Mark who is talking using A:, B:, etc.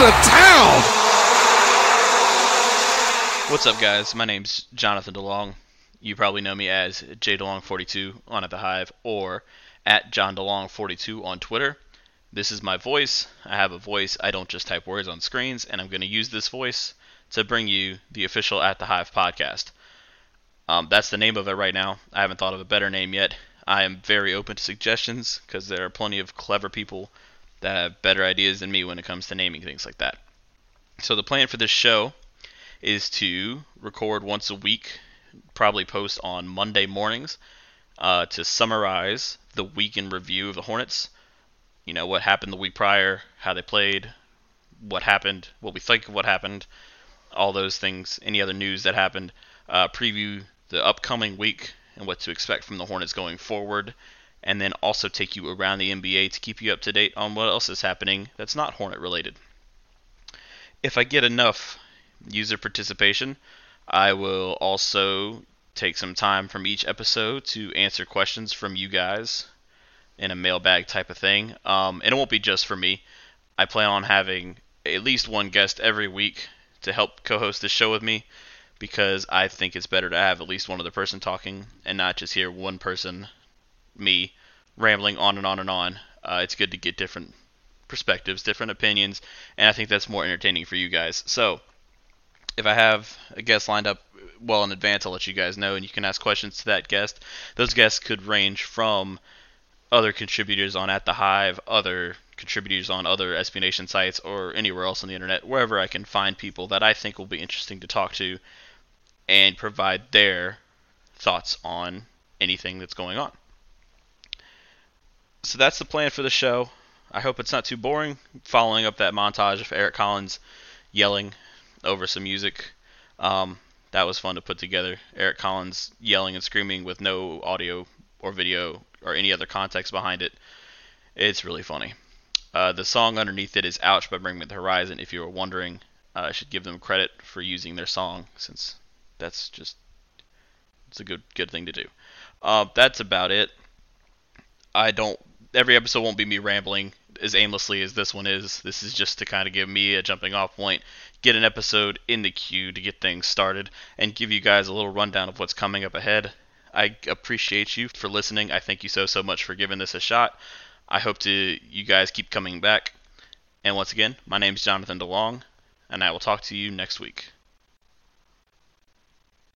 A: out of town.
B: What's up, guys? My name's Jonathan DeLong. You probably know me as JDeLong42 on At the Hive or at John DeLong42 on Twitter. This is my voice. I have a voice. I don't just type words on screens, and I'm going to use this voice to bring you the official At the Hive podcast. Um, that's the name of it right now. I haven't thought of a better name yet. I am very open to suggestions because there are plenty of clever people that have better ideas than me when it comes to naming things like that. So the plan for this show is to record once a week, probably post on Monday mornings, uh, to summarize the week in review of the Hornets. You know what happened the week prior, how they played, what happened, what we think of what happened, all those things, any other news that happened. Uh, preview the upcoming week and what to expect from the Hornets going forward, and then also take you around the NBA to keep you up to date on what else is happening that's not Hornet related. If I get enough user participation, I will also take some time from each episode to answer questions from you guys in a mailbag type of thing. Um, and it won't be just for me. I plan on having at least one guest every week to help co-host this show with me because I think it's better to have at least one other person talking and not just hear one person, me, rambling on and on and on. Uh, it's good to get different perspectives, different opinions, and I think that's more entertaining for you guys. So, if I have a guest lined up well in advance, I'll let you guys know, and you can ask questions to that guest. Those guests could range from other contributors on At the Hive, other contributors on other SB Nation sites, or anywhere else on the internet, wherever I can find people that I think will be interesting to talk to and provide their thoughts on anything that's going on. So that's the plan for the show. I hope it's not too boring. Following up that montage of Eric Collins yelling over some music. Um, that was fun to put together. Eric Collins yelling and screaming with no audio or video or any other context behind it. It's really funny. Uh, the song underneath it is Ouch by Bring Me the Horizon. If you were wondering, uh, I should give them credit for using their song since that's just it's a good good thing to do. Uh, that's about it. I don't. Every episode won't be me rambling as aimlessly as this one is. This is just to kind of give me a jumping off point, get an episode in the queue to get things started, and give you guys a little rundown of what's coming up ahead. I appreciate you for listening. I thank you so so much for giving this a shot. I hope to you guys keep coming back. And once again, my name is Jonathan DeLong, and I will talk to you next week.